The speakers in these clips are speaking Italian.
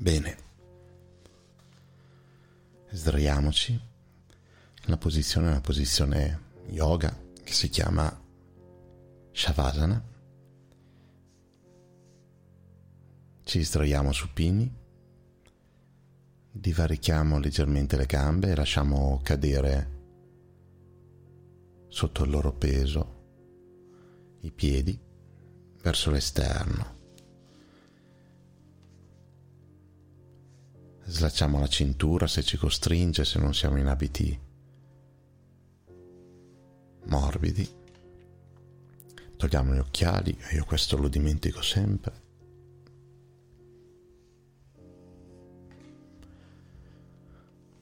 Bene. Sdraiamoci. La posizione è una posizione yoga che si chiama Shavasana. Ci sdraiamo supini, divarichiamo leggermente le gambe e lasciamo cadere sotto il loro peso i piedi verso l'esterno. Slacciamo la cintura se ci costringe, se non siamo in abiti morbidi. Togliamo gli occhiali, io questo lo dimentico sempre.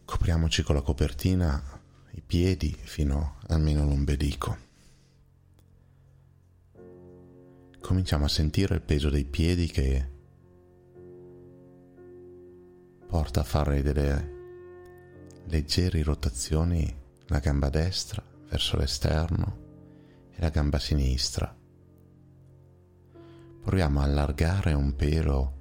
Copriamoci con la copertina i piedi fino almeno all'ombelico. Cominciamo a sentire il peso dei piedi che porta a fare delle leggere rotazioni la gamba destra verso l'esterno e la gamba sinistra. Proviamo a allargare un pelo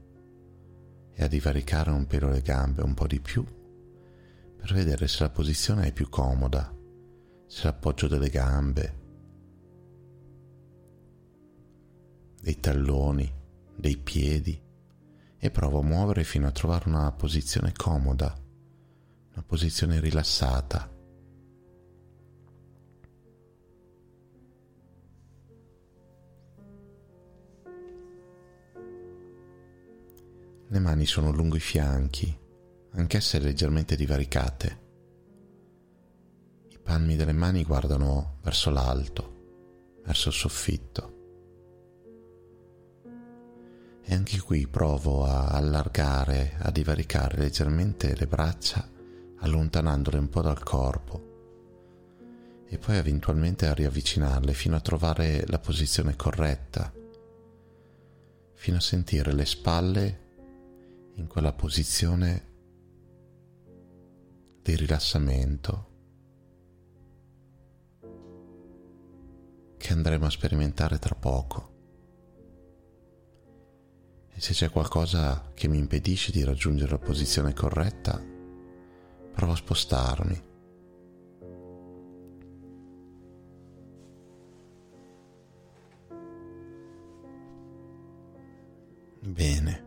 e a divaricare un pelo le gambe un po' di più per vedere se la posizione è più comoda, se l'appoggio delle gambe, dei talloni, dei piedi e provo a muovere fino a trovare una posizione comoda, una posizione rilassata. Le mani sono lungo i fianchi, anch'esse leggermente divaricate. I palmi delle mani guardano verso l'alto, verso il soffitto e anche qui provo a allargare, a divaricare leggermente le braccia allontanandole un po' dal corpo e poi eventualmente a riavvicinarle fino a trovare la posizione corretta, fino a sentire le spalle in quella posizione di rilassamento che andremo a sperimentare tra poco. E se c'è qualcosa che mi impedisce di raggiungere la posizione corretta, provo a spostarmi. Bene.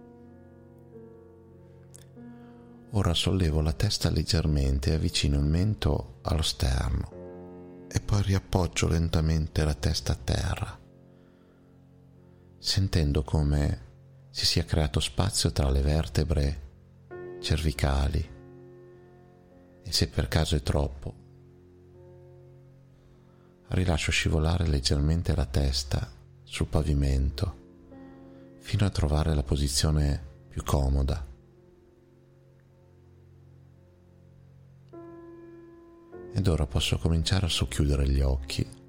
Ora sollevo la testa leggermente e avvicino il mento allo sterno e poi riappoggio lentamente la testa a terra, sentendo come si sia creato spazio tra le vertebre cervicali e se per caso è troppo, rilascio scivolare leggermente la testa sul pavimento fino a trovare la posizione più comoda. Ed ora posso cominciare a socchiudere gli occhi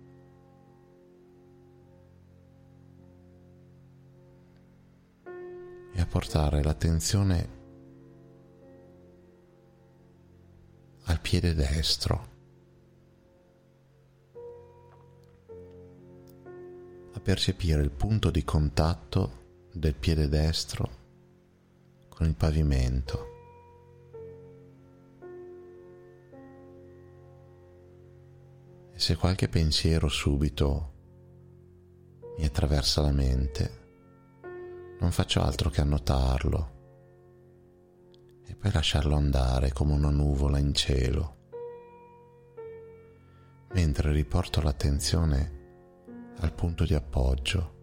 portare l'attenzione al piede destro, a percepire il punto di contatto del piede destro con il pavimento. E se qualche pensiero subito mi attraversa la mente, non faccio altro che annotarlo. E poi lasciarlo andare come una nuvola in cielo, mentre riporto l'attenzione al punto di appoggio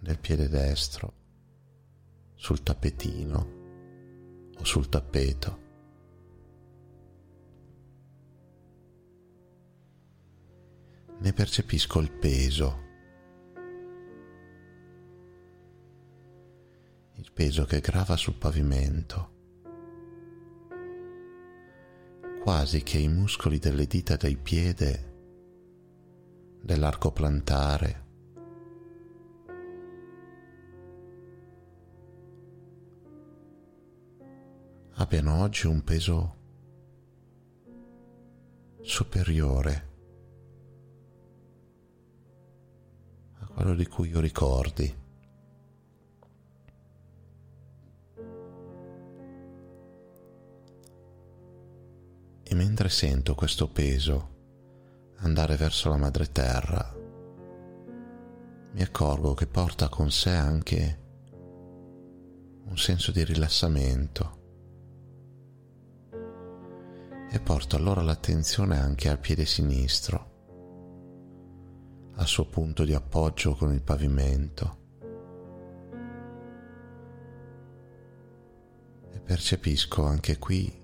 del piede destro sul tappetino o sul tappeto. Ne percepisco il peso il peso che grava sul pavimento, quasi che i muscoli delle dita del piede, dell'arco plantare, abbiano oggi un peso superiore a quello di cui io ricordi. E mentre sento questo peso andare verso la madre terra, mi accorgo che porta con sé anche un senso di rilassamento. E porto allora l'attenzione anche al piede sinistro, al suo punto di appoggio con il pavimento. E percepisco anche qui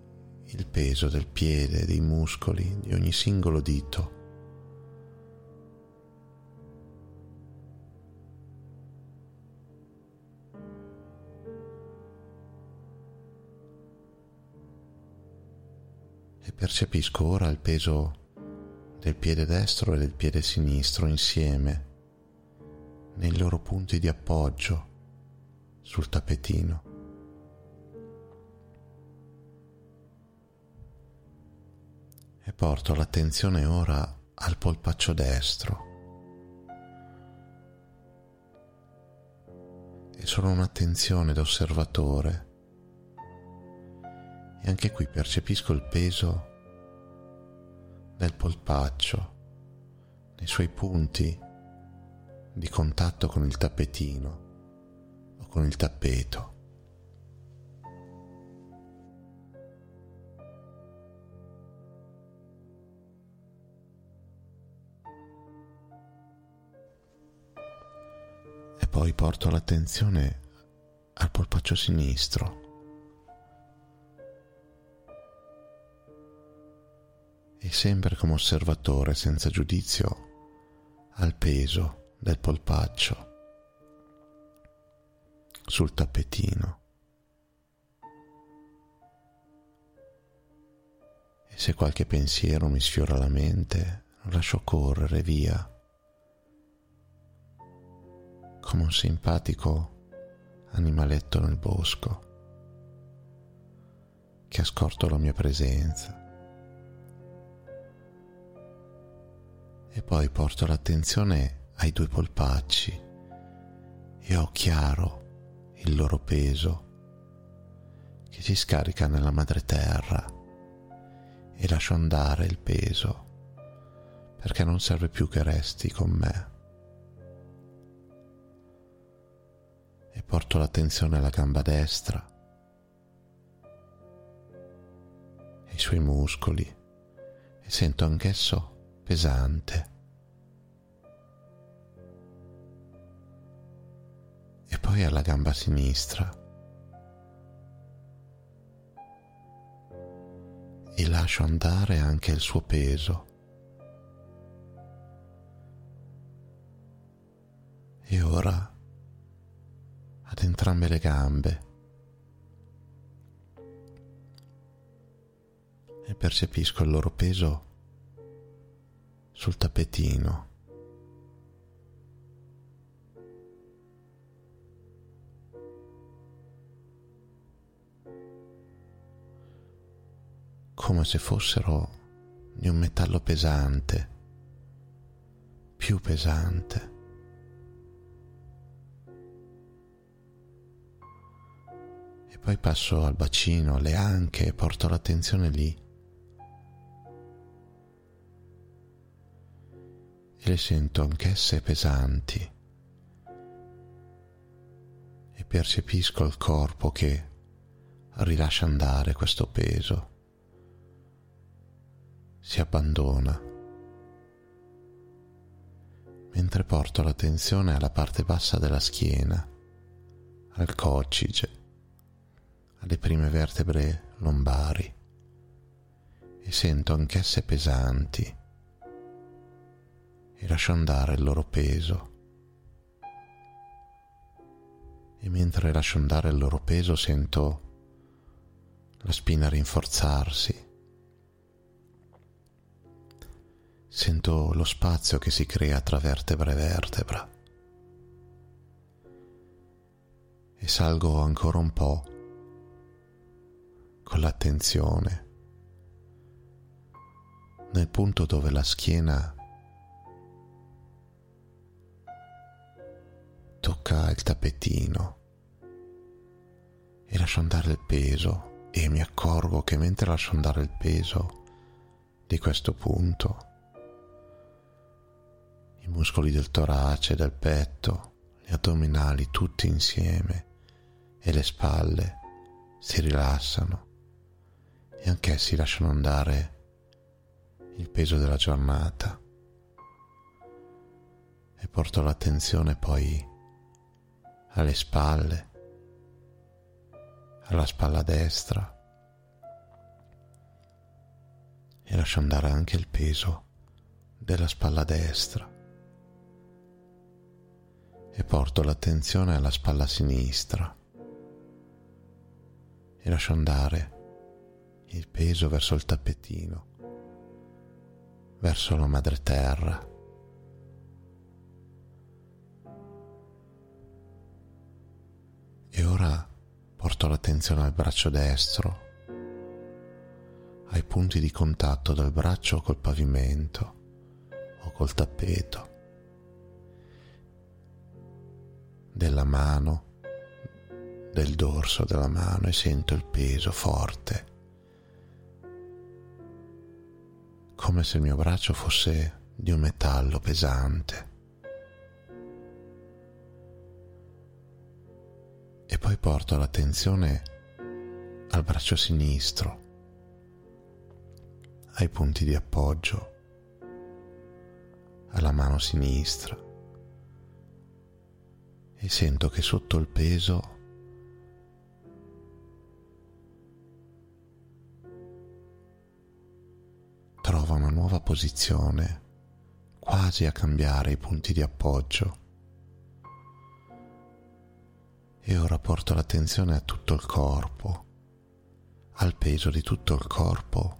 il peso del piede, dei muscoli, di ogni singolo dito. E percepisco ora il peso del piede destro e del piede sinistro insieme nei loro punti di appoggio sul tappetino. E porto l'attenzione ora al polpaccio destro. E sono un'attenzione da osservatore. E anche qui percepisco il peso del polpaccio nei suoi punti di contatto con il tappetino o con il tappeto. Poi porto l'attenzione al polpaccio sinistro. E sempre come osservatore, senza giudizio, al peso del polpaccio sul tappetino. E se qualche pensiero mi sfiora la mente, lo lascio correre via come un simpatico animaletto nel bosco che ha scorto la mia presenza. E poi porto l'attenzione ai due polpacci e ho chiaro il loro peso che si scarica nella madre terra e lascio andare il peso perché non serve più che resti con me. E porto l'attenzione alla gamba destra, ai suoi muscoli e sento anch'esso pesante. E poi alla gamba sinistra. E lascio andare anche il suo peso. E ora entrambe le gambe e percepisco il loro peso sul tappetino. come se fossero di un metallo pesante, più pesante. Poi passo al bacino, alle anche e porto l'attenzione lì. E le sento anch'esse pesanti. E percepisco il corpo che rilascia andare questo peso. Si abbandona. Mentre porto l'attenzione alla parte bassa della schiena, al coccige alle prime vertebre lombari e sento anch'esse pesanti e lascio andare il loro peso. E mentre lascio andare il loro peso sento la spina rinforzarsi. Sento lo spazio che si crea tra vertebra e vertebra. E salgo ancora un po' con l'attenzione nel punto dove la schiena tocca il tappetino e lascio andare il peso e mi accorgo che mentre lascio andare il peso di questo punto. I muscoli del torace, del petto, gli addominali tutti insieme e le spalle si rilassano e anch'essi lasciano andare il peso della giornata. E porto l'attenzione poi alle spalle, alla spalla destra. E lascio andare anche il peso della spalla destra. E porto l'attenzione alla spalla sinistra. E lascio andare il peso verso il tappetino, verso la madre terra. E ora porto l'attenzione al braccio destro, ai punti di contatto del braccio col pavimento o col tappeto, della mano, del dorso della mano e sento il peso forte come se il mio braccio fosse di un metallo pesante. E poi porto l'attenzione al braccio sinistro, ai punti di appoggio, alla mano sinistra e sento che sotto il peso trova una nuova posizione, quasi a cambiare i punti di appoggio. E ora porto l'attenzione a tutto il corpo, al peso di tutto il corpo,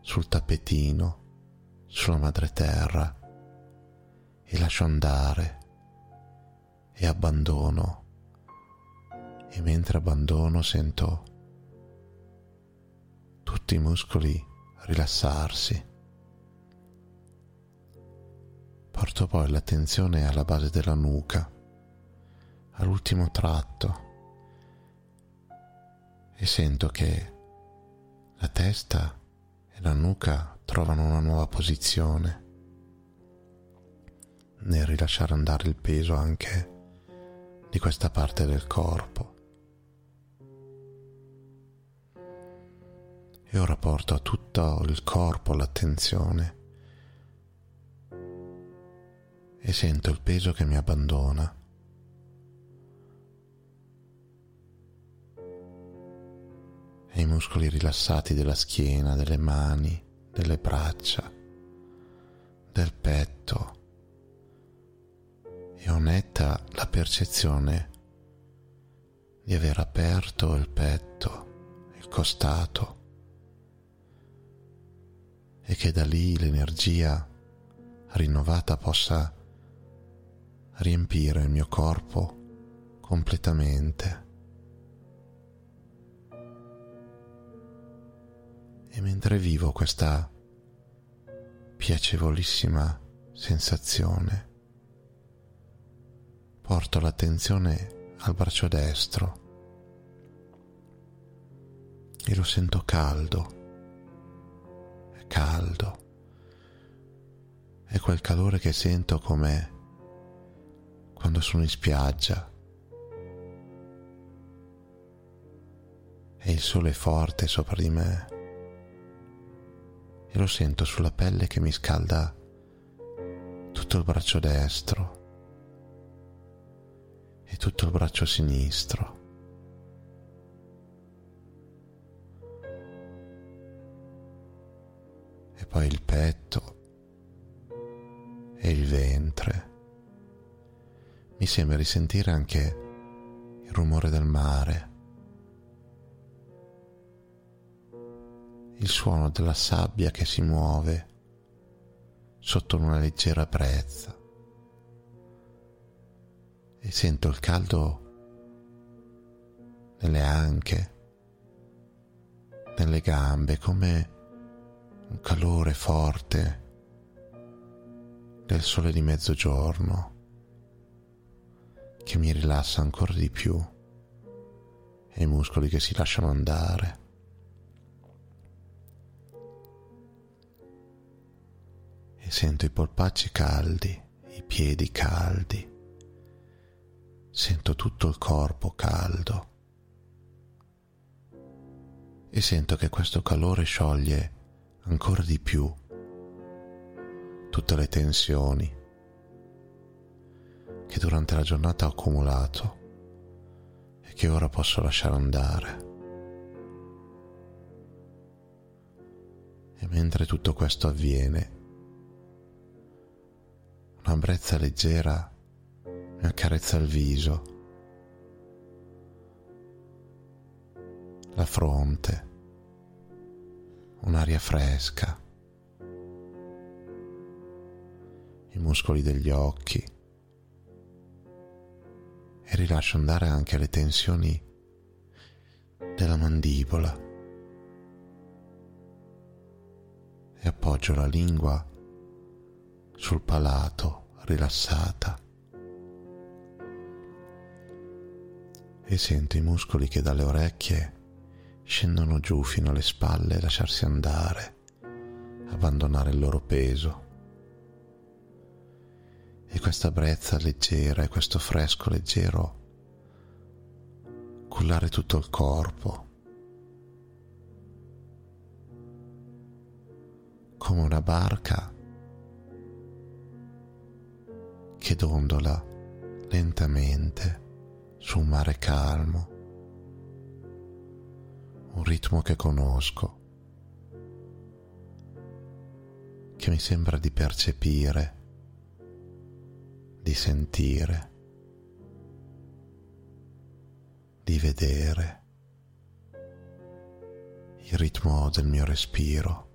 sul tappetino, sulla madre terra, e lascio andare e abbandono. E mentre abbandono sento tutti i muscoli rilassarsi. Porto poi l'attenzione alla base della nuca, all'ultimo tratto, e sento che la testa e la nuca trovano una nuova posizione nel rilasciare andare il peso anche di questa parte del corpo. E ora porto a tutto il corpo l'attenzione e sento il peso che mi abbandona. E i muscoli rilassati della schiena, delle mani, delle braccia, del petto. E ho netta la percezione di aver aperto il petto, il costato e che da lì l'energia rinnovata possa riempire il mio corpo completamente. E mentre vivo questa piacevolissima sensazione, porto l'attenzione al braccio destro e lo sento caldo caldo. È quel calore che sento come quando sono in spiaggia e il sole è forte sopra di me e lo sento sulla pelle che mi scalda tutto il braccio destro e tutto il braccio sinistro. Poi il petto e il ventre. Mi sembra di sentire anche il rumore del mare, il suono della sabbia che si muove sotto una leggera brezza e sento il caldo nelle anche, nelle gambe, come un calore forte del sole di mezzogiorno che mi rilassa ancora di più e i muscoli che si lasciano andare. sento i polpacci caldi, i piedi caldi, sento tutto il corpo caldo e sento che questo calore scioglie ancora di più tutte le tensioni che durante la giornata ho accumulato e che ora posso lasciare andare. E mentre tutto questo avviene, una brezza leggera mi accarezza il viso, la fronte, un'aria fresca, i muscoli degli occhi. E rilascio andare anche le tensioni della mandibola. E appoggio la lingua sul palato rilassata. E sento i muscoli che dalle orecchie scendono giù fino alle spalle lasciarsi andare, abbandonare il loro peso. E questa brezza leggera e questo fresco leggero cullare tutto il corpo, come una barca che dondola lentamente su un mare calmo, un ritmo che conosco, che mi sembra di percepire, di sentire, di vedere il ritmo del mio respiro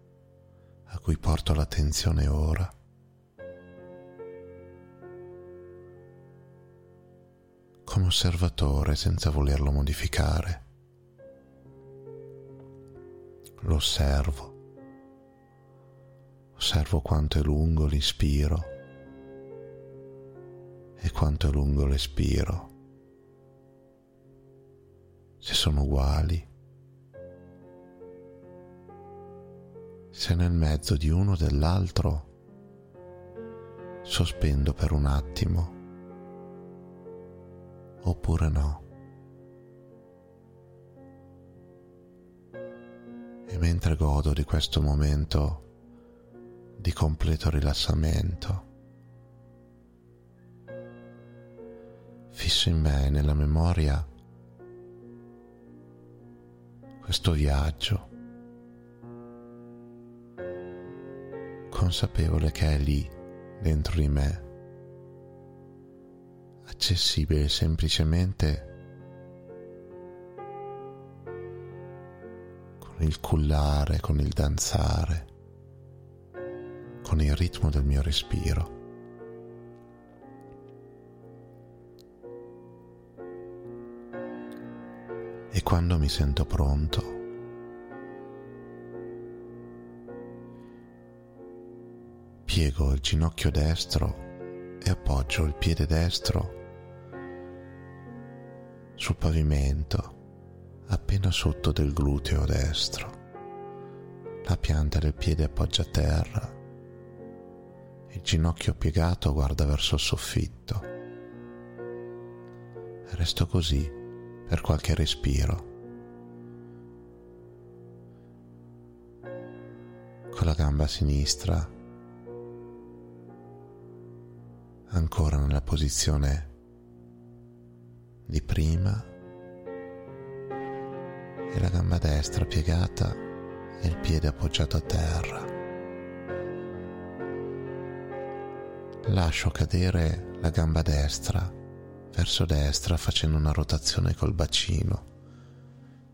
a cui porto l'attenzione ora. come osservatore senza volerlo modificare. Lo osservo. Osservo quanto è lungo l'ispiro e quanto è lungo l'espiro. Se sono uguali. Se nel mezzo di uno o dell'altro sospendo per un attimo oppure no. E mentre godo di questo momento di completo rilassamento, fisso in me nella memoria questo viaggio, consapevole che è lì dentro di me accessibile semplicemente il cullare, con il danzare, con il ritmo del mio respiro. E quando mi sento pronto, piego il ginocchio destro e appoggio il piede destro sul pavimento appena sotto del gluteo destro. La pianta del piede appoggia a terra. Il ginocchio piegato guarda verso il soffitto. Resto così per qualche respiro. Con la gamba sinistra ancora nella posizione di prima e la gamba destra piegata e il piede appoggiato a terra. Lascio cadere la gamba destra verso destra facendo una rotazione col bacino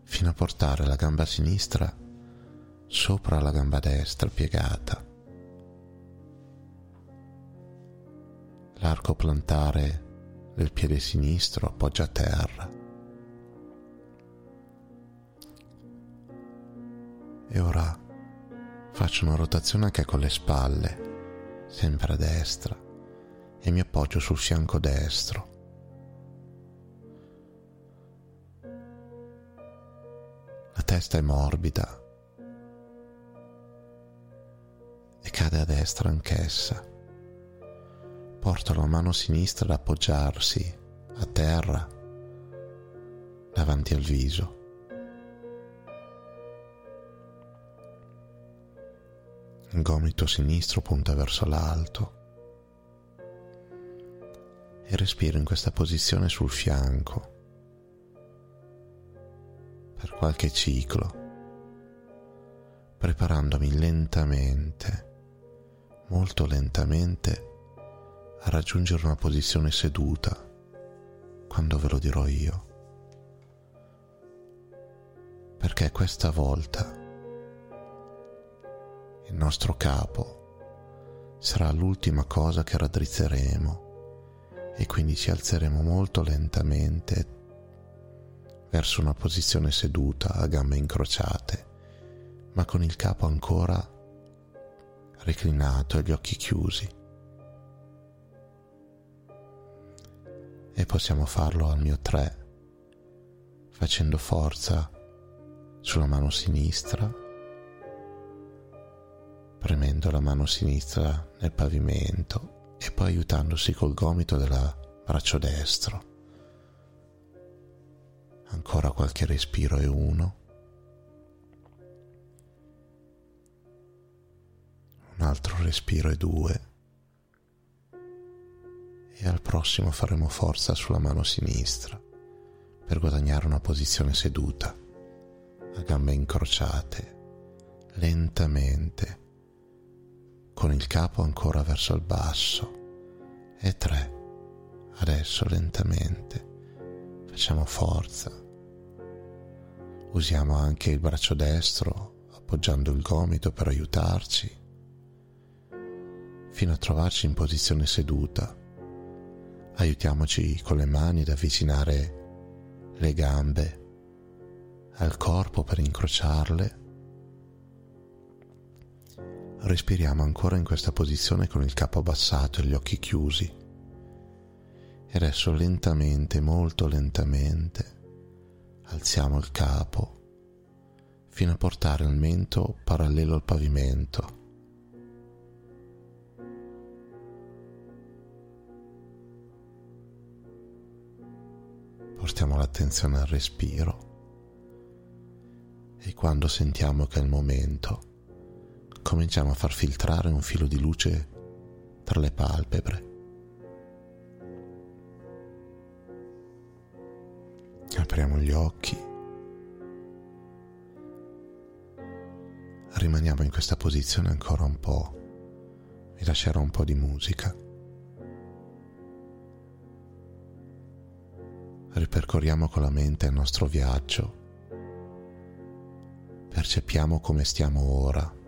fino a portare la gamba sinistra sopra la gamba destra piegata. L'arco plantare del piede sinistro appoggia a terra. E ora faccio una rotazione anche con le spalle, sempre a destra, e mi appoggio sul fianco destro. La testa è morbida e cade a destra anch'essa. Porta la mano sinistra ad appoggiarsi a terra davanti al viso. Il gomito sinistro punta verso l'alto. E respiro in questa posizione sul fianco. Per qualche ciclo, preparandomi lentamente, molto lentamente, a raggiungere una posizione seduta quando ve lo dirò io. Perché questa volta il nostro capo sarà l'ultima cosa che raddrizzeremo e quindi ci alzeremo molto lentamente verso una posizione seduta a gambe incrociate, ma con il capo ancora reclinato e gli occhi chiusi. E possiamo farlo al mio 3, facendo forza sulla mano sinistra, premendo la mano sinistra nel pavimento e poi aiutandosi col gomito del braccio destro. Ancora qualche respiro e uno. Un altro respiro e due. E al prossimo faremo forza sulla mano sinistra per guadagnare una posizione seduta, a gambe incrociate, lentamente con il capo ancora verso il basso. E tre. Adesso lentamente. Facciamo forza. Usiamo anche il braccio destro appoggiando il gomito per aiutarci fino a trovarci in posizione seduta. Aiutiamoci con le mani ad avvicinare le gambe al corpo per incrociarle respiriamo ancora in questa posizione con il capo abbassato e gli occhi chiusi. E adesso lentamente, molto lentamente, alziamo il capo fino a portare il mento parallelo al pavimento. Portiamo l'attenzione al respiro e quando sentiamo che è il momento, cominciamo a far filtrare un filo di luce tra le palpebre. Apriamo gli occhi. Rimaniamo in questa posizione ancora un po'. Vi lascerò un po' di musica. Ripercorriamo con la mente il nostro viaggio. Percepiamo come stiamo ora